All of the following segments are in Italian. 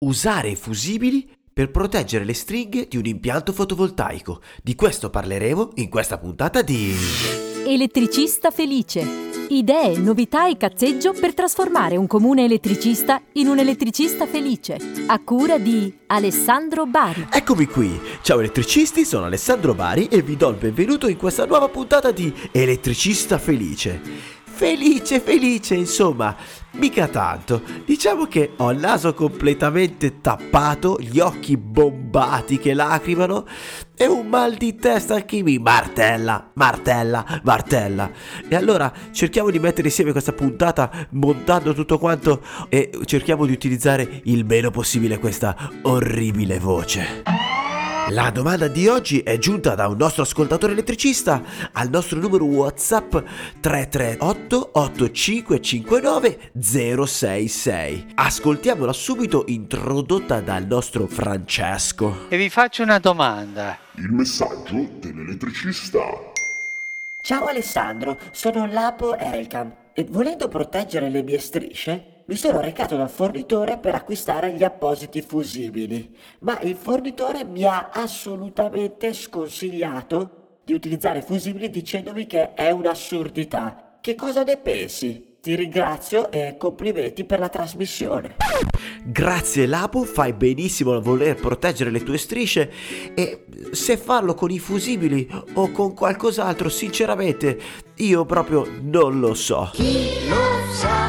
Usare i fusibili per proteggere le stringhe di un impianto fotovoltaico. Di questo parleremo in questa puntata di... Elettricista felice. Idee, novità e cazzeggio per trasformare un comune elettricista in un elettricista felice. A cura di Alessandro Bari. Eccomi qui. Ciao elettricisti, sono Alessandro Bari e vi do il benvenuto in questa nuova puntata di Elettricista felice. Felice, felice, insomma, mica tanto. Diciamo che ho il naso completamente tappato, gli occhi bombati che lacrimano e un mal di testa che mi martella, martella, martella. E allora cerchiamo di mettere insieme questa puntata montando tutto quanto e cerchiamo di utilizzare il meno possibile questa orribile voce. La domanda di oggi è giunta da un nostro ascoltatore elettricista al nostro numero WhatsApp 338 8559 066. Ascoltiamola subito introdotta dal nostro Francesco. E vi faccio una domanda. Il messaggio dell'elettricista. Ciao Alessandro, sono Lapo Elcam e volendo proteggere le mie strisce mi sono recato dal fornitore per acquistare gli appositi fusibili, ma il fornitore mi ha assolutamente sconsigliato di utilizzare fusibili dicendomi che è un'assurdità. Che cosa ne pensi? Ti ringrazio e complimenti per la trasmissione. Grazie Lapo, fai benissimo a voler proteggere le tue strisce e se farlo con i fusibili o con qualcos'altro, sinceramente, io proprio non lo so. Chi lo sa?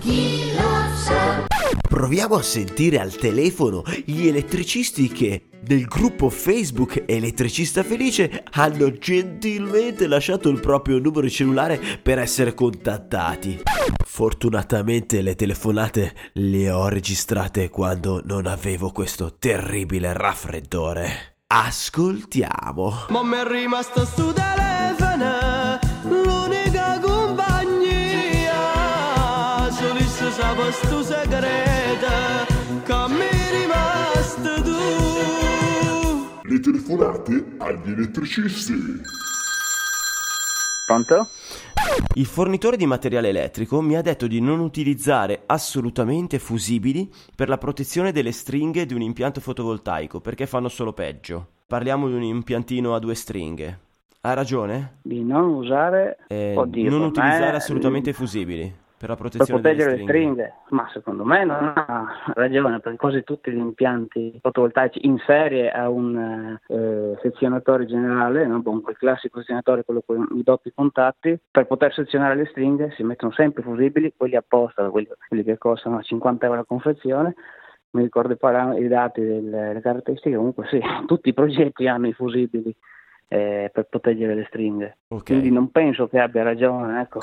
Chi lo sa? Proviamo a sentire al telefono gli elettricisti che nel gruppo Facebook Elettricista Felice hanno gentilmente lasciato il proprio numero di cellulare per essere contattati. Fortunatamente le telefonate le ho registrate quando non avevo questo terribile raffreddore. Ascoltiamo. Ma mi è rimasto sto telefono, Le telefonate agli elettricisti. Pronto? Il fornitore di materiale elettrico mi ha detto di non utilizzare assolutamente fusibili per la protezione delle stringhe di un impianto fotovoltaico perché fanno solo peggio. Parliamo di un impiantino a due stringhe. Ha ragione? Di non usare... Eh, Oddio, non utilizzare me, assolutamente fusibili per la Per protezione proteggere delle le stringhe. stringhe, ma secondo me non ha ragione, perché quasi tutti gli impianti fotovoltaici in serie ha un eh, sezionatore generale, no? comunque il classico sezionatore, quello con i doppi contatti, per poter sezionare le stringhe si mettono sempre fusibili, quelli apposta, quelli, quelli che costano 50 euro la confezione, mi ricordo i, param- i dati delle le caratteristiche, comunque sì, tutti i progetti hanno i fusibili eh, per proteggere le stringhe, Ok. quindi non penso che abbia ragione, ecco.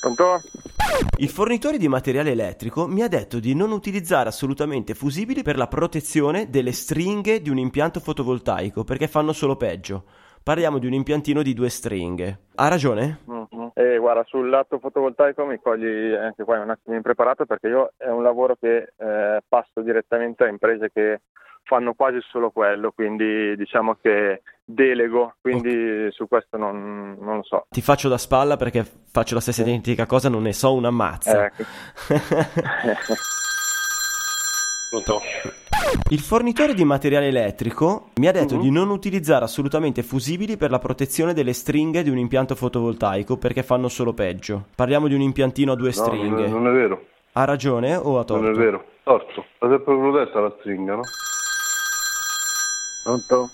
Pronto? Il fornitore di materiale elettrico mi ha detto di non utilizzare assolutamente fusibili per la protezione delle stringhe di un impianto fotovoltaico perché fanno solo peggio. Parliamo di un impiantino di due stringhe. Ha ragione? Mhm. Eh, guarda, sul lato fotovoltaico mi cogli anche qua un attimo impreparato perché io è un lavoro che eh, passo direttamente a imprese che fanno quasi solo quello, quindi diciamo che delego, quindi su questo non, non lo so. Ti faccio da spalla perché faccio la stessa identica cosa, non ne so una mazza. Ecco. Il fornitore di materiale elettrico mi ha detto Mhm. di non utilizzare assolutamente fusibili per la protezione delle stringhe di un impianto fotovoltaico perché fanno solo peggio. Parliamo di un impiantino a due No, stringhe. non è, non è vero, Ha ragione o ha torto? non è vero. Torto, è sempre protetta la stringa, no? Pronto?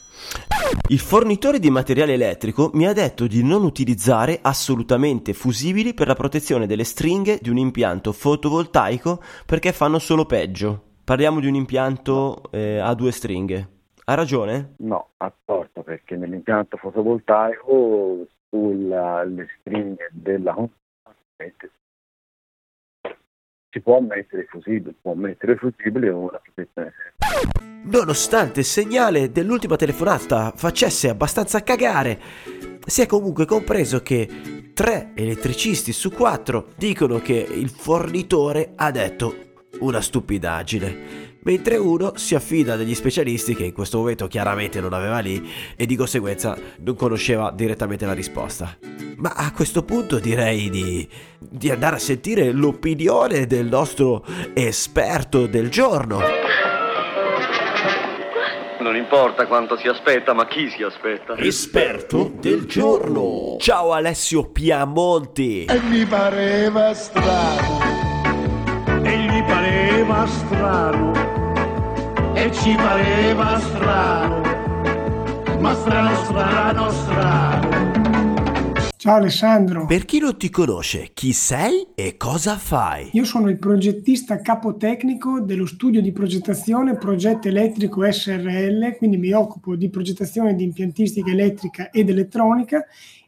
Il fornitore di materiale elettrico mi ha detto di non utilizzare assolutamente fusibili per la protezione delle stringhe di un impianto fotovoltaico perché fanno solo peggio. Parliamo di un impianto eh, a due stringhe. Ha ragione? No, ha torto perché nell'impianto fotovoltaico sulle stringhe della console si può mettere fusibile, può mettere fusibile o una protezione Nonostante il segnale dell'ultima telefonata facesse abbastanza cagare, si è comunque compreso che tre elettricisti su quattro dicono che il fornitore ha detto una stupidaggine, mentre uno si affida a degli specialisti che in questo momento chiaramente non aveva lì e di conseguenza non conosceva direttamente la risposta. Ma a questo punto direi di, di andare a sentire l'opinione del nostro esperto del giorno. Non importa quanto si aspetta, ma chi si aspetta. Esperto del giorno. Ciao Alessio Piamonti. E mi pareva strano. E pareva strano. E ci pareva strano. Ma strano, strano, strano. Ciao Alessandro. Per chi non ti conosce, chi sei e cosa fai? Io sono il progettista capotecnico dello studio di progettazione Progetto Elettrico SRL, quindi mi occupo di progettazione di impiantistica elettrica ed elettronica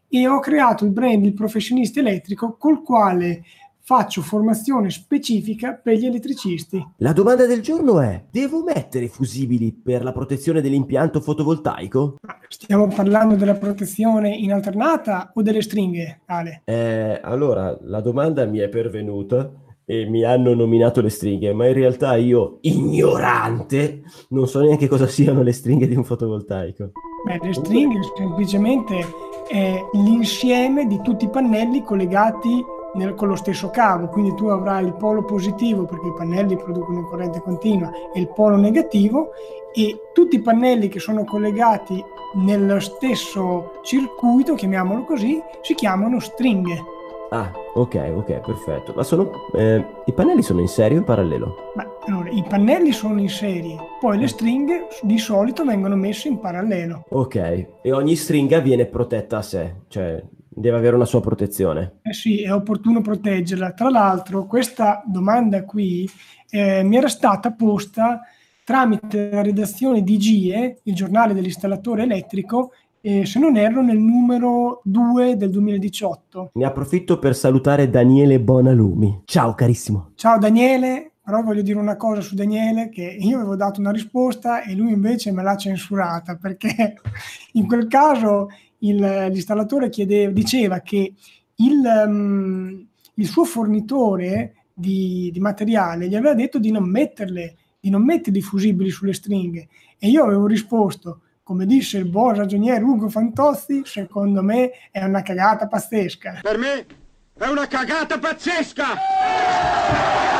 e ho creato il brand Il Professionista Elettrico col quale faccio formazione specifica per gli elettricisti. La domanda del giorno è: devo mettere fusibili per la protezione dell'impianto fotovoltaico? Stiamo parlando della protezione in alternata o delle stringhe, Ale? Eh, allora, la domanda mi è pervenuta e mi hanno nominato le stringhe, ma in realtà io, ignorante, non so neanche cosa siano le stringhe di un fotovoltaico. Beh, le stringhe semplicemente è l'insieme di tutti i pannelli collegati nel, con lo stesso cavo, quindi tu avrai il polo positivo perché i pannelli producono corrente continua e il polo negativo e tutti i pannelli che sono collegati nello stesso circuito, chiamiamolo così, si chiamano stringhe. Ah, ok, ok, perfetto. Ma sono, eh, i pannelli sono in serie o in parallelo? Beh, allora, i pannelli sono in serie, poi le stringhe di solito vengono messe in parallelo. Ok, e ogni stringa viene protetta a sé, cioè deve avere una sua protezione. Eh sì, è opportuno proteggerla. Tra l'altro, questa domanda qui eh, mi era stata posta tramite la redazione di GIE, il giornale dell'installatore elettrico, eh, se non erro nel numero 2 del 2018. Ne approfitto per salutare Daniele Bonalumi. Ciao carissimo. Ciao Daniele, però voglio dire una cosa su Daniele, che io avevo dato una risposta e lui invece me l'ha censurata, perché in quel caso il, l'installatore chiedeva, diceva che il, um, il suo fornitore di, di, materiale gli aveva detto di non metterle, di non mettere i fusibili sulle stringhe. E io avevo risposto, come disse il buon ragioniere Ugo Fantozzi, secondo me è una cagata pazzesca. Per me è una cagata pazzesca!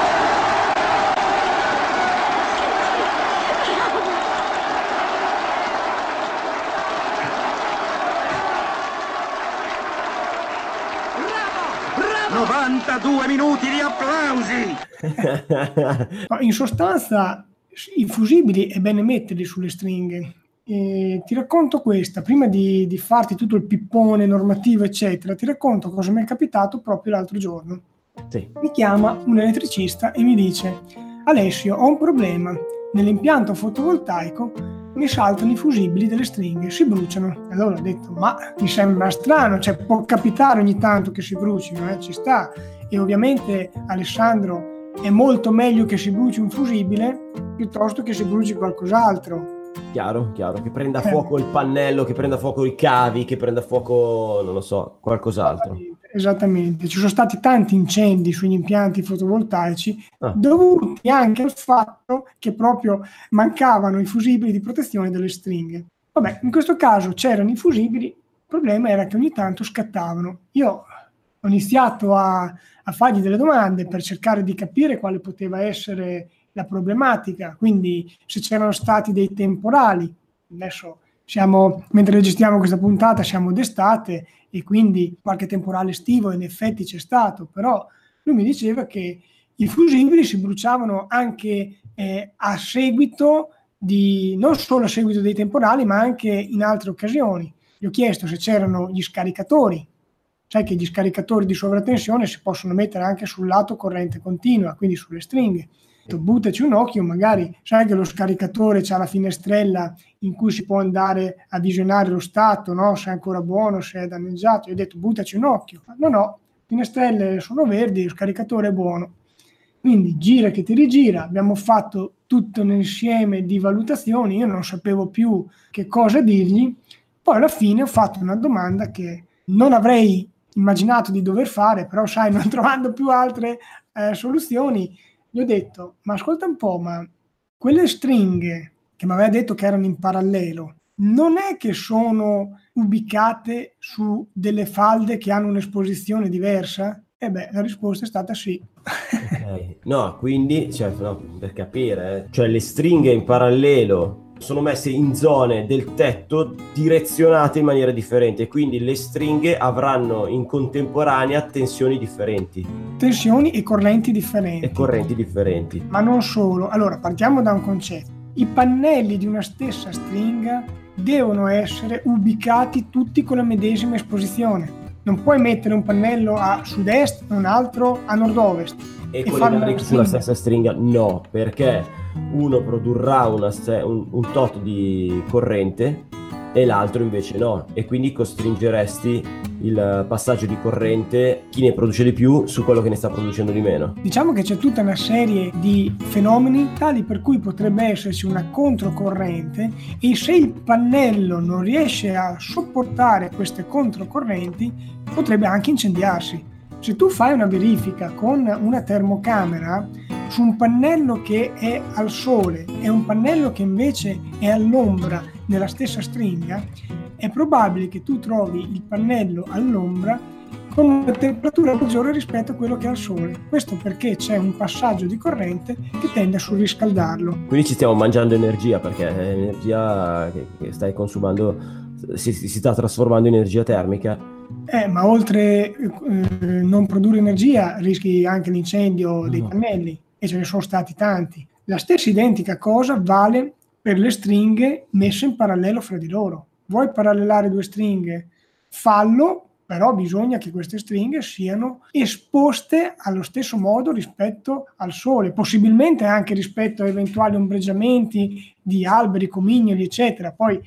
Bravo! 92 minuti di applausi! In sostanza, i fusibili è bene metterli sulle stringhe. E ti racconto questa, prima di, di, farti tutto il pippone normativo, eccetera, ti racconto cosa mi è capitato proprio l'altro giorno. Sì. Mi chiama un elettricista e mi dice: Alessio, ho un problema. Nell'impianto fotovoltaico mi saltano i fusibili delle stringhe, si bruciano. E allora ho detto: Ma mi sembra strano, cioè può capitare ogni tanto che si brucino, eh? ci sta. E ovviamente Alessandro è molto meglio che si bruci un fusibile piuttosto che si bruci qualcos'altro Chiaro, chiaro, che prenda fuoco il pannello, che prenda fuoco i cavi, che prenda fuoco, non lo so, qualcos'altro. Esattamente, ci sono stati tanti incendi sugli impianti fotovoltaici ah. dovuti anche al fatto che proprio mancavano i fusibili di protezione delle stringhe. Vabbè, in questo caso c'erano i fusibili, il problema era che ogni tanto scattavano. Io ho iniziato a, a fargli delle domande per cercare di capire quale poteva essere la problematica, quindi se c'erano stati dei temporali, adesso siamo, mentre registriamo questa puntata siamo d'estate e quindi qualche temporale estivo in effetti c'è stato, però lui mi diceva che i fusibili si bruciavano anche eh, a seguito di, non solo a seguito dei temporali, ma anche in altre occasioni. Gli ho chiesto se c'erano gli scaricatori, sai che gli scaricatori di sovratensione si possono mettere anche sul lato corrente continua, quindi sulle stringhe buttaci un occhio, magari sai che lo scaricatore c'ha la finestrella in cui si può andare a visionare lo stato, no? se è ancora buono, se è danneggiato. Io ho detto buttaci un occhio. No, no, finestrelle sono verdi, lo scaricatore è buono. Quindi gira che ti rigira, abbiamo fatto tutto un insieme di valutazioni, io non sapevo più che cosa dirgli, poi alla fine ho fatto una domanda che non avrei immaginato di dover fare, però sai, non trovando più altre eh, soluzioni, gli ho detto, ma ascolta un po', ma quelle stringhe che mi aveva detto che erano in parallelo, non è che sono ubicate su delle falde che hanno un'esposizione diversa? E beh, la risposta è stata sì. Ok. No, quindi, cioè, no, per capire, eh, cioè le stringhe in parallelo sono messe in zone del tetto direzionate in maniera differente, quindi le stringhe avranno in contemporanea tensioni differenti Tensioni e correnti differenti. e correnti differenti. Ma non solo. Allora, partiamo da un concetto. I pannelli di una stessa stringa devono essere ubicati tutti con la medesima esposizione. Non puoi mettere un pannello a sud-est e un altro a nord-ovest. E, farlo collegare sulla stessa stringa? No, perché uno produrrà una un, un tot di corrente e l'altro invece no, e quindi costringeresti il passaggio di corrente, chi ne produce di più, su quello che ne sta producendo di meno. Diciamo che c'è tutta una serie di fenomeni tali per cui potrebbe esserci una controcorrente e se il pannello non riesce a sopportare queste controcorrenti potrebbe anche incendiarsi. Se tu fai una verifica con una termocamera su un pannello che è al sole e un pannello che invece è all'ombra nella stessa stringa, è probabile che tu trovi il pannello all'ombra con una temperatura maggiore rispetto a quello che è al sole. Questo perché c'è un passaggio di corrente che tende a surriscaldarlo. Quindi ci stiamo mangiando energia perché è che stai consumando si, si sta trasformando in energia termica. Eh, ma oltre eh, non produrre energia rischi anche l'incendio dei pannelli e ce ne sono stati tanti. La stessa identica cosa vale per le stringhe messe in parallelo fra di loro. Vuoi parallelare due stringhe? Fallo, però bisogna che queste stringhe siano esposte allo stesso modo rispetto al sole, possibilmente anche rispetto a eventuali ombreggiamenti di alberi, comignoli, eccetera. Poi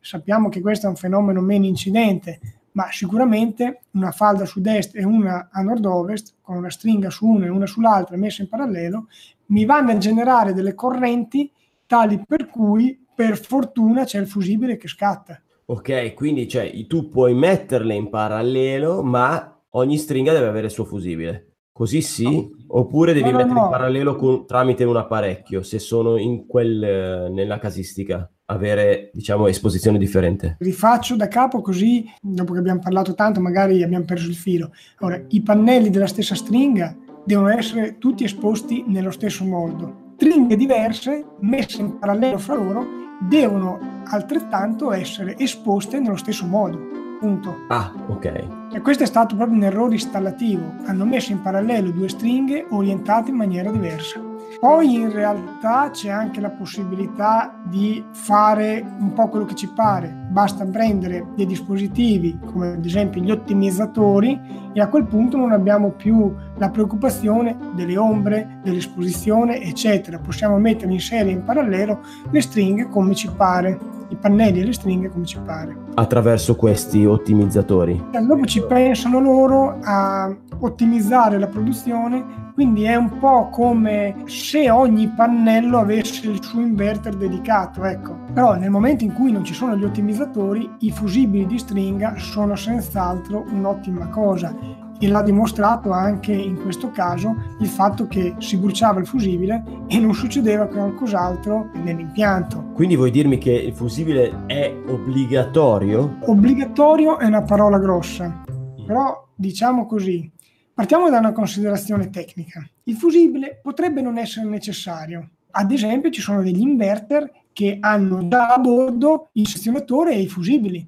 sappiamo che questo è un fenomeno meno incidente, ma sicuramente una falda sud-est e una a nord-ovest, con una stringa su una e una sull'altra messe in parallelo, mi vanno a generare delle correnti tali per cui per fortuna c'è il fusibile che scatta. Ok, quindi cioè, tu puoi metterle in parallelo, ma ogni stringa deve avere il suo fusibile. Così sì? Oppure devi No, mettere no. in parallelo con- tramite un apparecchio, se sono in quel, eh, nella casistica, avere, diciamo, esposizione differente. Rifaccio da capo così, dopo che abbiamo parlato tanto, magari abbiamo perso il filo. Ora, i pannelli della stessa stringa devono essere tutti esposti nello stesso modo. Stringhe diverse, messe in parallelo fra loro, devono altrettanto essere esposte nello stesso modo. Punto. Ah, ok. E questo è stato proprio un errore installativo. Hanno messo in parallelo due stringhe orientate in maniera diversa. Poi in realtà c'è anche la possibilità di fare un po' quello che ci pare. Basta prendere dei dispositivi come ad esempio gli ottimizzatori e a quel punto non abbiamo più la preoccupazione delle ombre, dell'esposizione, eccetera. Possiamo mettere in serie in parallelo le stringhe come ci pare, i pannelli e le stringhe come ci pare. Attraverso questi ottimizzatori. Dopo ci pensano loro a ottimizzare la produzione, quindi è un po' come se ogni pannello avesse il suo inverter dedicato, ecco. Però nel momento in cui non ci sono gli ottimizzatori, i fusibili di stringa sono senz'altro un'ottima cosa e l'ha dimostrato anche in questo caso il fatto che si bruciava il fusibile e non succedeva qualcos'altro nell'impianto. Quindi vuoi dirmi che il fusibile è obbligatorio? Obbligatorio è una parola grossa, però diciamo così, partiamo da una considerazione tecnica. Il fusibile potrebbe non essere necessario. Ad esempio ci sono degli inverter che hanno già a bordo il sezionatore e i fusibili,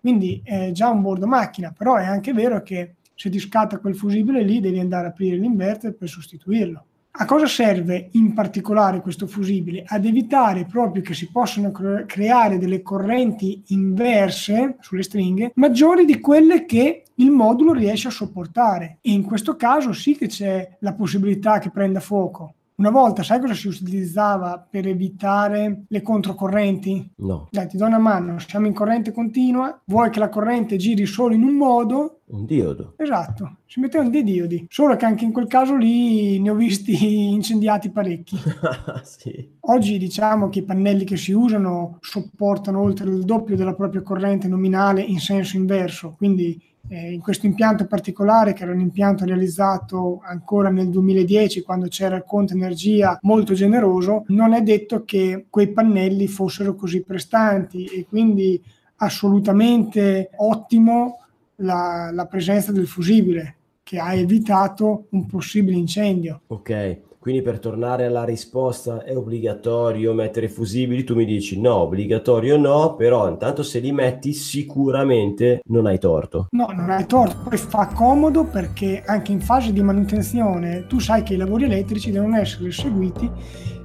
quindi è già un bordo macchina, però è anche vero che se ti scatta quel fusibile lì devi andare a aprire l'inverter per sostituirlo. A cosa serve in particolare questo fusibile? Ad evitare proprio che si possano cre- creare delle correnti inverse sulle stringhe maggiori di quelle che il modulo riesce a sopportare. E in questo caso sì che c'è la possibilità che prenda fuoco. Una volta, sai cosa si utilizzava per evitare le controcorrenti? No. Dai, ti do una mano, siamo in corrente continua, vuoi che la corrente giri solo in un modo, Un diodo. Esatto, si mettevano dei diodi, solo che anche in quel caso lì ne ho visti incendiati parecchi. sì. Oggi diciamo che i pannelli che si usano sopportano oltre il doppio della propria corrente nominale in senso inverso, quindi eh, in questo impianto particolare, che era un impianto realizzato ancora nel 2010, quando c'era il conto energia molto generoso, non è detto che quei pannelli fossero così prestanti e quindi assolutamente ottimo la, la presenza del fusibile che ha evitato un possibile incendio. Ok, quindi per tornare alla risposta è obbligatorio mettere fusibili, tu mi dici no, obbligatorio no, però intanto se li metti sicuramente non hai torto. No, non hai torto, poi fa comodo perché anche in fase di manutenzione tu sai che i lavori elettrici devono essere eseguiti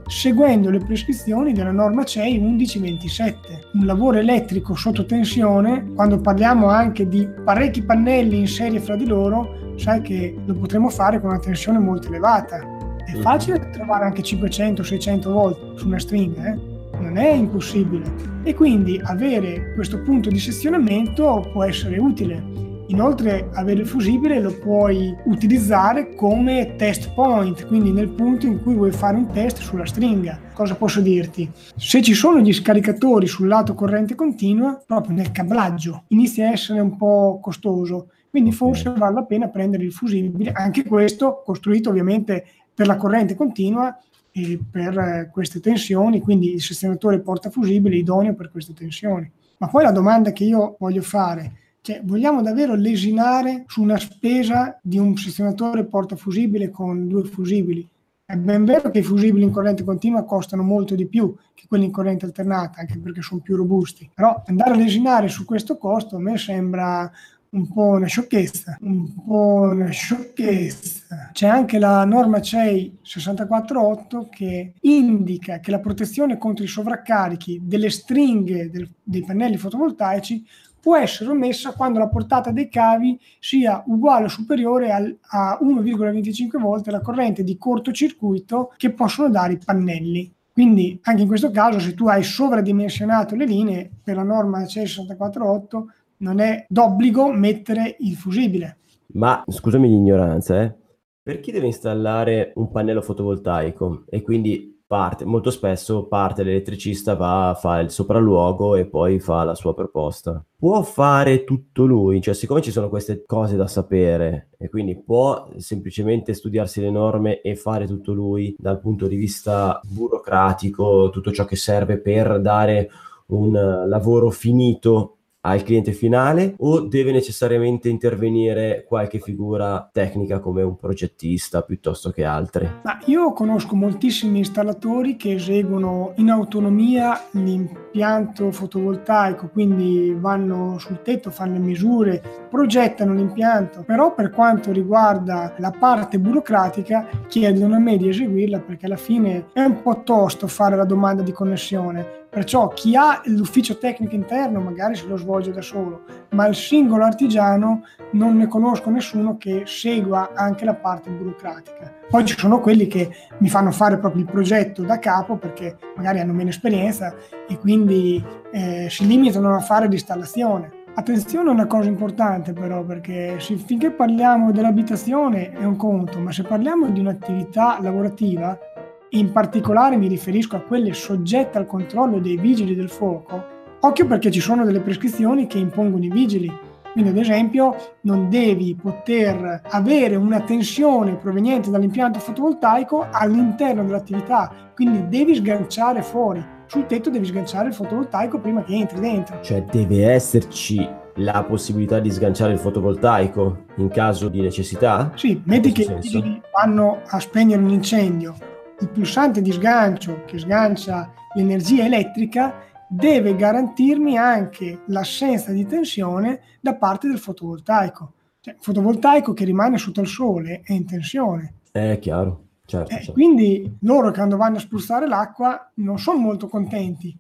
seguendo le prescrizioni della norma CEI 1127. Un lavoro elettrico sotto tensione, quando parliamo anche di parecchi pannelli in serie fra di loro, sai che lo potremo fare con una tensione molto elevata è facile trovare anche 500-600 volt su una stringa, eh? non è impossibile. E quindi avere questo punto di sezionamento può essere utile. Inoltre avere il fusibile lo puoi utilizzare come test point, quindi nel punto in cui vuoi fare un test sulla stringa. Cosa posso dirti? Se ci sono gli scaricatori sul lato corrente continua, proprio nel cablaggio, inizia a essere un po' costoso. Quindi forse vale la pena prendere il fusibile, anche questo costruito ovviamente per la corrente continua e per eh, queste tensioni, quindi il sezionatore portafusibile idoneo per queste tensioni. Ma poi la domanda che io voglio fare, cioè vogliamo davvero lesinare su una spesa di un sezionatore portafusibile con due fusibili? È ben vero che i fusibili in corrente continua costano molto di più che quelli in corrente alternata, anche perché sono più robusti, però andare a lesinare su questo costo a me sembra un po' una sciocchezza, un po' una sciocchezza. C'è anche la norma CEI 648 che indica che la protezione contro i sovraccarichi delle stringhe del, dei pannelli fotovoltaici può essere omessa quando la portata dei cavi sia uguale o superiore al, a 1,25 volte la corrente di cortocircuito che possono dare i pannelli. Quindi anche in questo caso se tu hai sovradimensionato le linee per la norma CEI 648 non è d'obbligo mettere il fusibile. Ma scusami l'ignoranza, eh? per chi deve installare un pannello fotovoltaico e quindi parte, molto spesso parte l'elettricista, va, fa il sopralluogo e poi fa la sua proposta. Può fare tutto lui, cioè siccome ci sono queste cose da sapere e quindi può semplicemente studiarsi le norme e fare tutto lui dal punto di vista burocratico, tutto ciò che serve per dare un lavoro finito al cliente finale o deve necessariamente intervenire qualche figura tecnica come un progettista piuttosto che altre? Ma io conosco moltissimi installatori che eseguono in autonomia l'impianto fotovoltaico, quindi vanno sul tetto, fanno le misure, progettano l'impianto, però per quanto riguarda la parte burocratica chiedono a me di eseguirla perché alla fine è un po' tosto fare la domanda di connessione Perciò chi ha l'ufficio tecnico interno magari se lo svolge da solo, ma il singolo artigiano non ne conosco nessuno che segua anche la parte burocratica. Poi ci sono quelli che mi fanno fare proprio il progetto da capo perché magari hanno meno esperienza e quindi eh, si limitano a fare l'installazione. Attenzione a una cosa importante però perché finché parliamo dell'abitazione è un conto, ma se parliamo di un'attività lavorativa in particolare mi riferisco a quelle soggette al controllo dei vigili del fuoco, occhio perché ci sono delle prescrizioni che impongono i vigili. Quindi ad esempio non devi poter avere una tensione proveniente dall'impianto fotovoltaico all'interno dell'attività, quindi devi sganciare fuori. Sul tetto devi sganciare il fotovoltaico prima che entri dentro. Cioè deve esserci la possibilità di sganciare il fotovoltaico in caso di necessità? Sì, metti che vanno a spegnere un incendio il pulsante di sgancio che sgancia l'energia elettrica deve garantirmi anche l'assenza di tensione da parte del fotovoltaico. Cioè, il fotovoltaico che rimane sotto il sole è in tensione. È chiaro. Certo, eh, certo. Quindi loro quando vanno a spruzzare l'acqua non sono molto contenti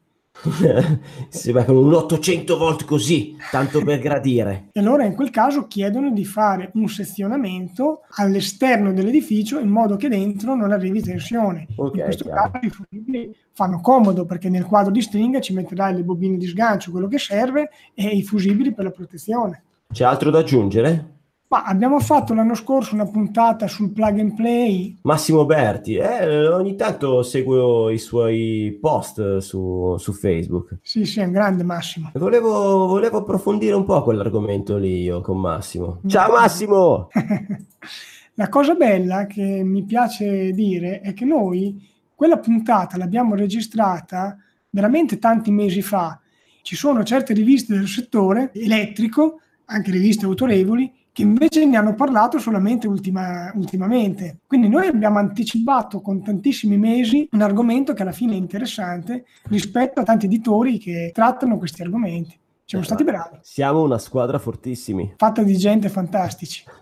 si va con un 800 volt così, tanto per gradire. E allora in quel caso chiedono di fare un sezionamento all'esterno dell'edificio in modo che dentro non arrivi tensione. Okay, in questo chiaro. caso i fusibili fanno comodo perché nel quadro di stringa ci metterai le bobine di sgancio, quello che serve, e i fusibili per la protezione. C'è altro da aggiungere? Ma abbiamo fatto l'anno scorso una puntata sul plug and play. Massimo Berti, eh, ogni tanto seguo i suoi post su, su Facebook. Sì, sì, è un grande Massimo. Volevo, volevo approfondire un po' quell'argomento lì io con Massimo. Ciao Massimo! La cosa bella che mi piace dire è che noi quella puntata l'abbiamo registrata veramente tanti mesi fa. Ci sono certe riviste del settore elettrico, anche riviste autorevoli, che invece ne hanno parlato solamente ultima, ultimamente. Quindi noi abbiamo anticipato con tantissimi mesi un argomento che alla fine è interessante rispetto a tanti editori che trattano questi argomenti. Siamo stati bravi. Siamo una squadra fortissimi. Fatta di gente fantastici.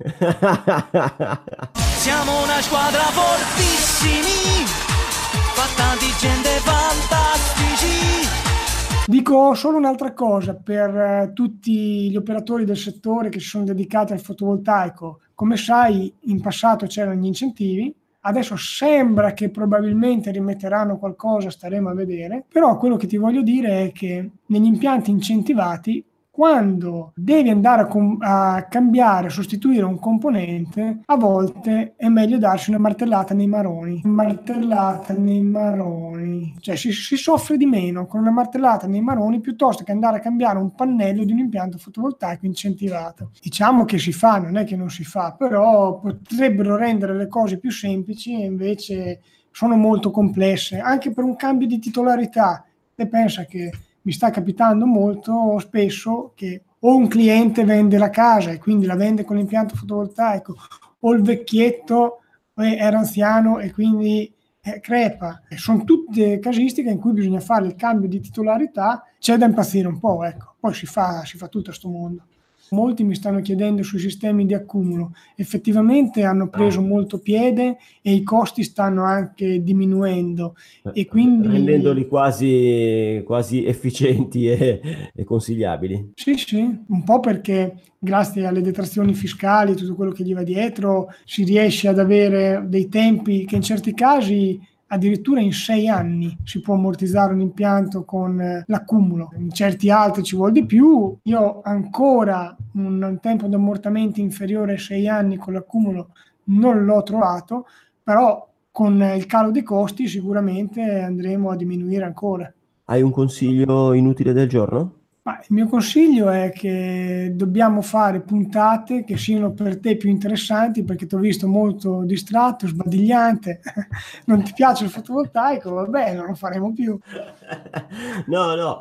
Siamo una squadra fortissimi, fatta di gente fantastici. Dico solo un'altra cosa per eh, tutti gli operatori del settore che si sono dedicati al fotovoltaico. Come sai, in passato c'erano gli incentivi, adesso sembra che probabilmente rimetteranno qualcosa, staremo a vedere, però quello che ti voglio dire è che negli impianti incentivati quando devi andare a, com- a, cambiare, a sostituire un componente, a volte è meglio darsi una martellata nei maroni. Martellata nei maroni. Cioè si, si, soffre di meno con una martellata nei maroni piuttosto che andare a cambiare un pannello di un impianto fotovoltaico incentivato. Diciamo che si fa, non è che non si fa, però potrebbero rendere le cose più semplici e invece sono molto complesse, anche per un cambio di titolarità. E pensa che mi sta capitando molto spesso che o un cliente vende la casa e quindi la vende con l'impianto fotovoltaico, o il vecchietto era anziano e quindi eh, crepa. Sono tutte casistiche in cui bisogna fare il cambio di titolarità, c'è da impazzire un po', ecco. poi si fa, si fa tutto a sto mondo. Molti mi stanno chiedendo sui sistemi di accumulo. Effettivamente hanno preso Ah. molto piede e i costi stanno anche diminuendo. E quindi... Rendendoli quasi, quasi efficienti e, e consigliabili. Sì, sì, un po' perché grazie alle detrazioni fiscali e tutto quello che gli va dietro si riesce ad avere dei tempi che in certi casi addirittura in sei anni si può ammortizzare un impianto con eh, l'accumulo, in certi altri ci vuole di più. Io ho ancora un, tempo di ammortamento inferiore ai sei anni con l'accumulo non l'ho trovato, però con il calo dei costi sicuramente andremo a diminuire ancora. Hai un consiglio inutile del giorno? Ma il mio consiglio è che dobbiamo fare puntate che siano per te più interessanti perché ti ho visto molto distratto, sbadigliante, non ti piace il fotovoltaico, vabbè, non lo faremo più. No, no,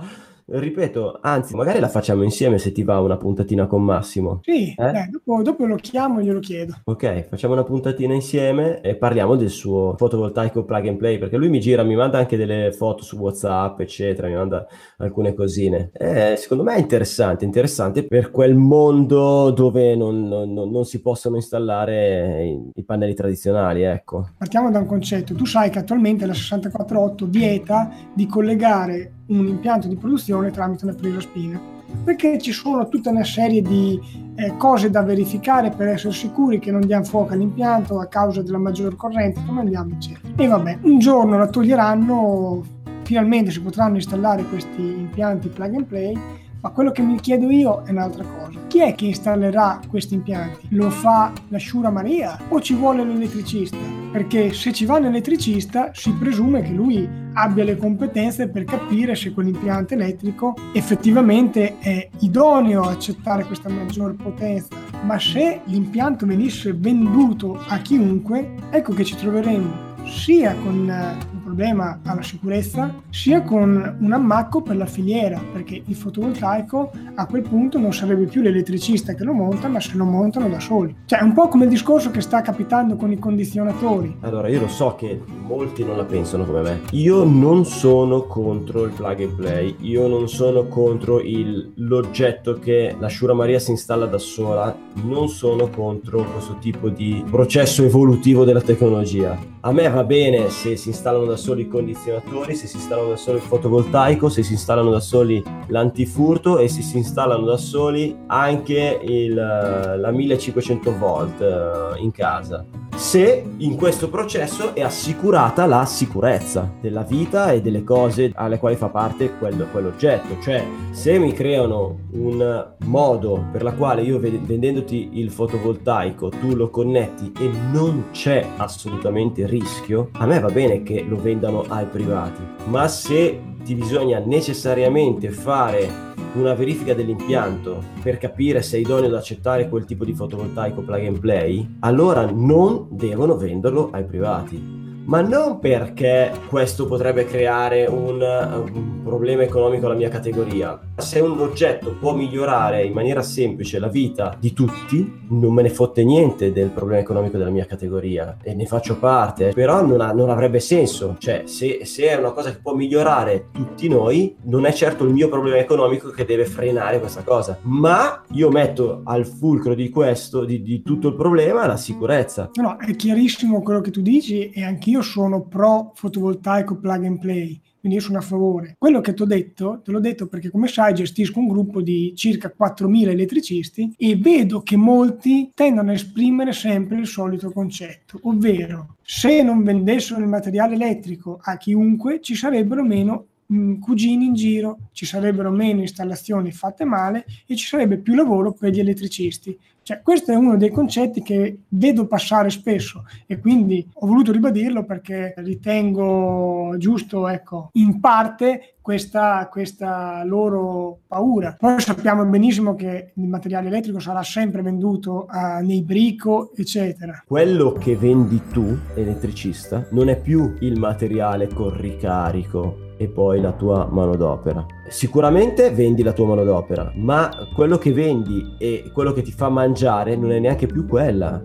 ripeto, anzi, magari la facciamo insieme se ti va una puntatina con Massimo. Sì, Eh? dai, dopo, dopo lo chiamo e glielo chiedo. Ok, facciamo una puntatina insieme e parliamo del suo fotovoltaico plug and play, perché lui mi gira, mi manda anche delle foto su WhatsApp, eccetera, mi manda alcune cosine. Eh, secondo me è interessante, interessante per quel mondo dove non, non- non- si possono installare i, i pannelli tradizionali, ecco. Partiamo da un concetto. Tu sai che attualmente la 648 vieta di collegare un impianto di produzione tramite una spina, perché ci sono tutta una serie di eh, cose da verificare per essere sicuri che non diamo fuoco all'impianto a causa della maggior corrente che non andiamo, eccetera. E vabbè, un giorno la toglieranno, finalmente si potranno installare questi impianti plug and play, ma quello che mi chiedo io è un'altra cosa. Chi è che installerà questi impianti? Lo fa la Sciura Maria o ci vuole l'elettricista? Perché se ci va un elettricista si presume che lui abbia le competenze per capire se quell'impianto elettrico effettivamente è idoneo a accettare questa maggior potenza. Ma se l'impianto venisse venduto a chiunque, ecco che ci troveremo sia con eh, problema alla sicurezza, sia con un ammacco per la filiera, perché il fotovoltaico a quel punto non sarebbe più l'elettricista che lo monta, ma se lo montano da soli. Cioè è un po' come il discorso che sta capitando con i condizionatori. Allora, io lo so che molti non la pensano come me. Io non sono contro il plug and play, io non sono contro il- l'oggetto che la Shura Maria si installa da sola, non sono contro questo tipo di processo evolutivo della tecnologia. A me va bene se si installano da soli i condizionatori, se si installano da soli il fotovoltaico, se si installano da soli l'antifurto e se si installano da soli anche il, la 1500 volt eh, in casa. Se in questo processo è assicurata la sicurezza della vita e delle cose alle quali fa parte quel, quell'oggetto. Cioè, se mi creano un modo per la quale io vendendoti il fotovoltaico tu lo connetti e non c'è assolutamente rischio, a me va bene che lo vendano ai privati, ma se ti bisogna necessariamente fare una verifica dell'impianto per capire se è idoneo ad accettare quel tipo di fotovoltaico plug and play, allora non devono venderlo ai privati ma non perché questo potrebbe creare un, un, problema economico alla mia categoria. Se un oggetto può migliorare in maniera semplice la vita di tutti, non me ne fotte niente del problema economico della mia categoria e ne faccio parte, però non, ha, non avrebbe senso. Cioè, se, se, è una cosa che può migliorare tutti noi, non è certo il mio problema economico che deve frenare questa cosa, ma io metto al fulcro di questo, di, di tutto il problema, la sicurezza. No, è chiarissimo quello che tu dici e anch'io sono pro fotovoltaico plug and play, quindi io sono a favore. Quello che ti ho detto, te l'ho detto perché come sai gestisco un gruppo di circa 4.000 elettricisti e vedo che molti tendono a esprimere sempre il solito concetto, ovvero se non vendessero il materiale elettrico a chiunque ci sarebbero meno mm, cugini in giro, ci sarebbero meno installazioni fatte male e ci sarebbe più lavoro per gli elettricisti. Cioè, questo è uno dei concetti che vedo passare spesso e quindi ho voluto ribadirlo perché ritengo giusto, ecco, in parte questa, questa loro paura. Poi sappiamo benissimo che il materiale elettrico sarà sempre venduto uh, nei brico, eccetera. Quello che vendi tu, elettricista, non è più il materiale con ricarico e poi la tua manodopera. Sicuramente vendi la tua manodopera, ma quello che vendi e quello che ti fa mangiare non è neanche più quella.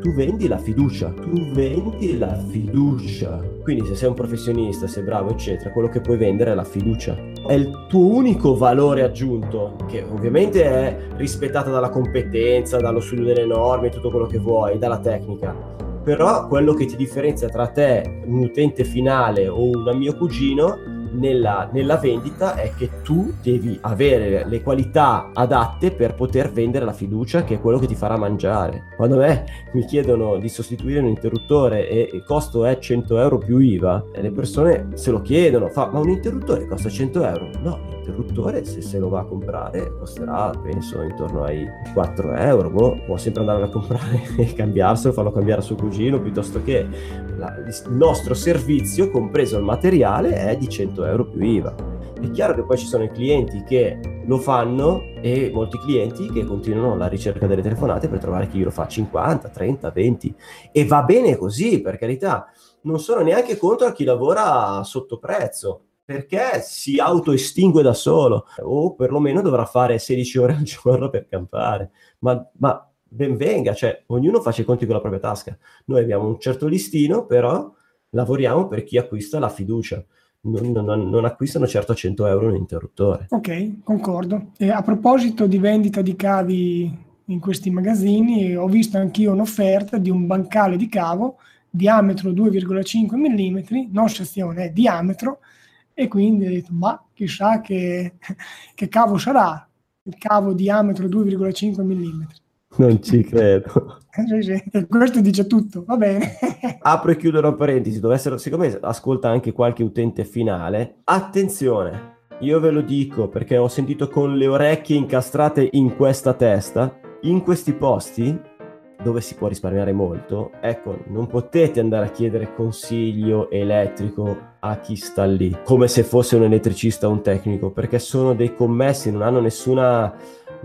Tu vendi la fiducia, tu vendi la fiducia. Quindi se sei un professionista, sei bravo, eccetera, quello che puoi vendere è la fiducia. È il tuo unico valore aggiunto, che ovviamente è rispettato dalla competenza, dallo studio delle norme, tutto quello che vuoi, dalla tecnica però quello che ti differenzia tra te, un utente finale o un mio cugino nella, nella, vendita è che tu devi avere le qualità adatte per poter vendere la fiducia che è quello che ti farà mangiare. Quando a me mi chiedono di sostituire un interruttore e il costo è 100 euro più IVA, le persone se lo chiedono, fa ma un interruttore costa 100 euro? No, l'interruttore se se lo va a comprare costerà penso intorno ai 4 euro, boh, può sempre andare a comprare e cambiarselo, farlo cambiare a suo cugino piuttosto che la, il nostro servizio, compreso il materiale, è di 100 euro più IVA. È chiaro che poi ci sono i clienti che lo fanno e molti clienti che continuano la ricerca delle telefonate per trovare chi lo fa 50, 30, 20 e va bene così, per carità. Non sono neanche contro a chi lavora sotto prezzo, perché si autoestingue da solo o perlomeno dovrà fare 16 ore al giorno per campare. Ma, ma ben venga, cioè ognuno faccia i conti con la propria tasca. Noi abbiamo un certo listino, però lavoriamo per chi acquista la fiducia. Non, non, non acquistano certo a 100 euro un interruttore. Ok, concordo. E a proposito di vendita di cavi in questi magazzini, ho visto anch'io un'offerta di un bancale di cavo diametro 2,5 mm, non sezione, diametro, e quindi ho detto, ma chissà che, che cavo sarà il cavo diametro 2,5 mm. Non ci credo. Questo dice tutto, va bene. Apro e chiudo una parentesi, dovessero, siccome ascolta anche qualche utente finale, attenzione, io ve lo dico perché ho sentito con le orecchie incastrate in questa testa, in questi posti dove si può risparmiare molto, ecco, non potete andare a chiedere consiglio elettrico a chi sta lì, come se fosse un elettricista o un tecnico, perché sono dei commessi, non hanno nessuna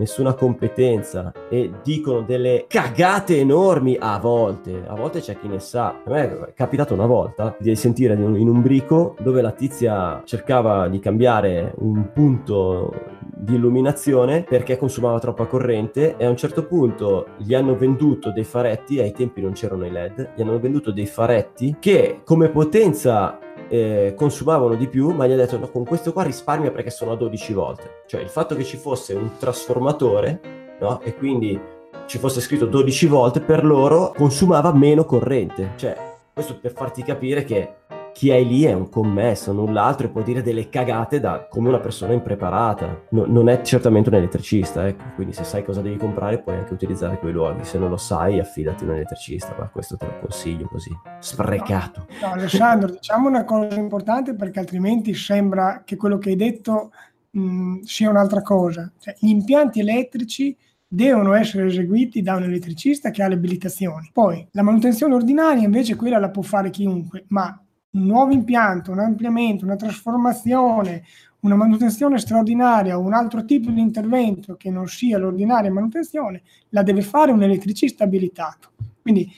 nessuna competenza e dicono delle cagate enormi a volte. A volte c'è chi ne sa. A me è capitato una volta di sentire in un brico dove la tizia cercava di cambiare un punto di illuminazione perché consumava troppa corrente e a un certo punto gli hanno venduto dei faretti, ai tempi non c'erano i LED, gli hanno venduto dei faretti che come potenza eh, consumavano di più, ma gli ha detto no, con questo qua risparmia perché sono a 12 volte. Cioè il fatto che ci fosse un trasformatore no? e quindi ci fosse scritto 12 volte per loro consumava meno corrente. Cioè questo per farti capire che chi è lì è un commesso, null'altro, e può dire delle cagate da, come una persona impreparata. No, non è certamente un elettricista, ecco. quindi se sai cosa devi comprare puoi anche utilizzare quei luoghi. Se non lo sai, affidati a un elettricista, ma questo te lo consiglio così, sprecato. No, Alessandro, diciamo una cosa importante perché altrimenti sembra che quello che hai detto mh, sia un'altra cosa. Cioè, gli impianti elettrici devono essere eseguiti da un elettricista che ha le abilitazioni. Poi la manutenzione ordinaria invece quella la può fare chiunque, ma un nuovo impianto, un ampliamento, una trasformazione, una manutenzione straordinaria o un altro tipo di intervento che non sia l'ordinaria manutenzione, la deve fare un elettricista abilitato. Quindi,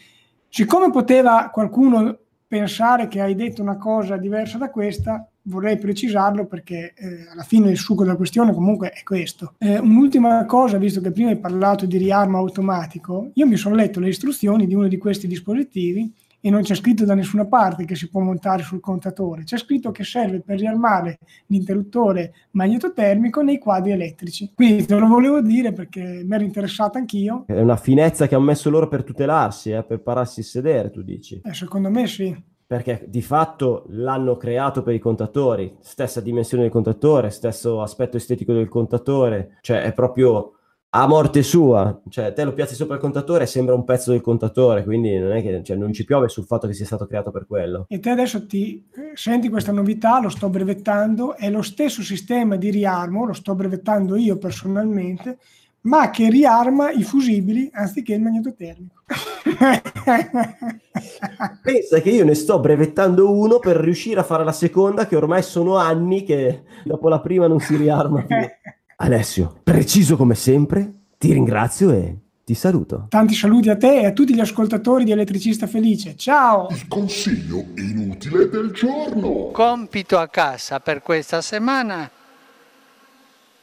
siccome poteva qualcuno pensare che hai detto una cosa diversa da questa, vorrei precisarlo perché eh, alla fine il succo della questione comunque è questo. Eh, un'ultima cosa, visto che prima hai parlato di riarmo automatico, io mi sono letto le istruzioni di uno di questi dispositivi e non c'è scritto da nessuna parte che si può montare sul contatore, c'è scritto che serve per riarmare l'interruttore magnetotermico nei quadri elettrici. Quindi te lo volevo dire perché mi ero interessato anch'io. È una finezza che hanno messo loro per tutelarsi, eh, per pararsi il sedere, tu dici? Eh, secondo me sì. Perché di fatto l'hanno creato per i contatori, stessa dimensione del contatore, stesso aspetto estetico del contatore, cioè è proprio a morte sua, cioè te lo piazzi sopra il contatore e sembra un pezzo del contatore, quindi non è che cioè, non ci piove sul fatto che sia stato creato per quello. E te adesso ti senti questa novità, lo sto brevettando, è lo stesso sistema di riarmo, lo sto brevettando io personalmente, ma che riarma i fusibili anziché il magnetotermico. Pensa che io ne sto brevettando uno per riuscire a fare la seconda, che ormai sono anni che dopo la prima non si riarma più. Alessio, preciso come sempre, ti ringrazio e ti saluto. Tanti saluti a te e a tutti gli ascoltatori di Elettricista Felice. Ciao! Il consiglio inutile del giorno. Compito a casa per questa settimana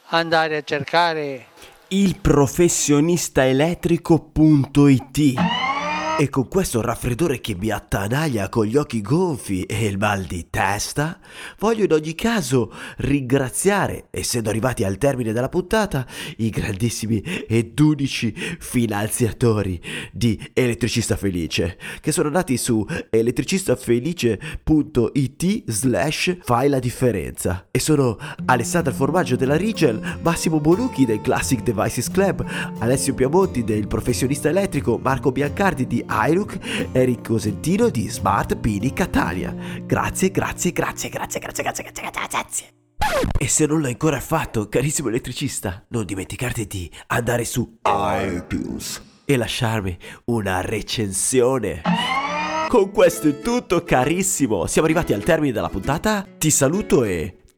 andare a cercare il professionista elettrico.it e con questo raffreddore che mi attanaglia con gli occhi gonfi e il mal di testa, voglio in ogni caso ringraziare, essendo arrivati al termine della puntata, i grandissimi ed unici finanziatori di Elettricista Felice, che sono nati su elettricistafelice.it slash fai la differenza. E sono Alessandra Formaggio della Rigel, Massimo Bolucchi del Classic Devices Club, Alessio Piamonti del Professionista Elettrico, Marco Biancardi di e Enrico Sentino di Smart Pini Catania. Grazie, grazie, grazie, grazie, grazie, grazie, grazie, grazie. E se non l'hai ancora fatto, carissimo elettricista, non dimenticarti di andare su iTunes e lasciarmi una recensione. Con questo è tutto carissimo, siamo arrivati al termine della puntata, ti saluto e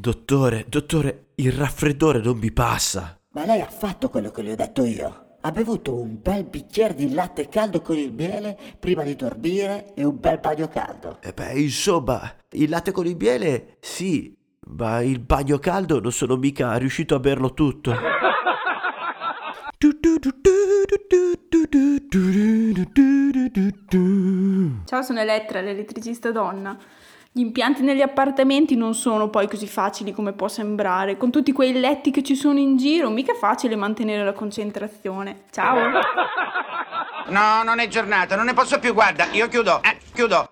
Dottore, dottore, il raffreddore non mi passa. Ma lei ha fatto quello che le ho detto io. Ha bevuto un bel bicchiere di latte caldo con il miele prima di dormire e un bel bagno caldo. E beh, insomma, il latte con il miele sì, ma il bagno caldo non sono mica riuscito a berlo tutto. Ciao, sono Elettra, l'elettricista donna. Gli impianti negli appartamenti non sono poi così facili come può sembrare. Con tutti quei letti che ci sono in giro, mica è facile mantenere la concentrazione. Ciao! No, non è giornata, non ne posso più, guarda, io chiudo, eh, chiudo.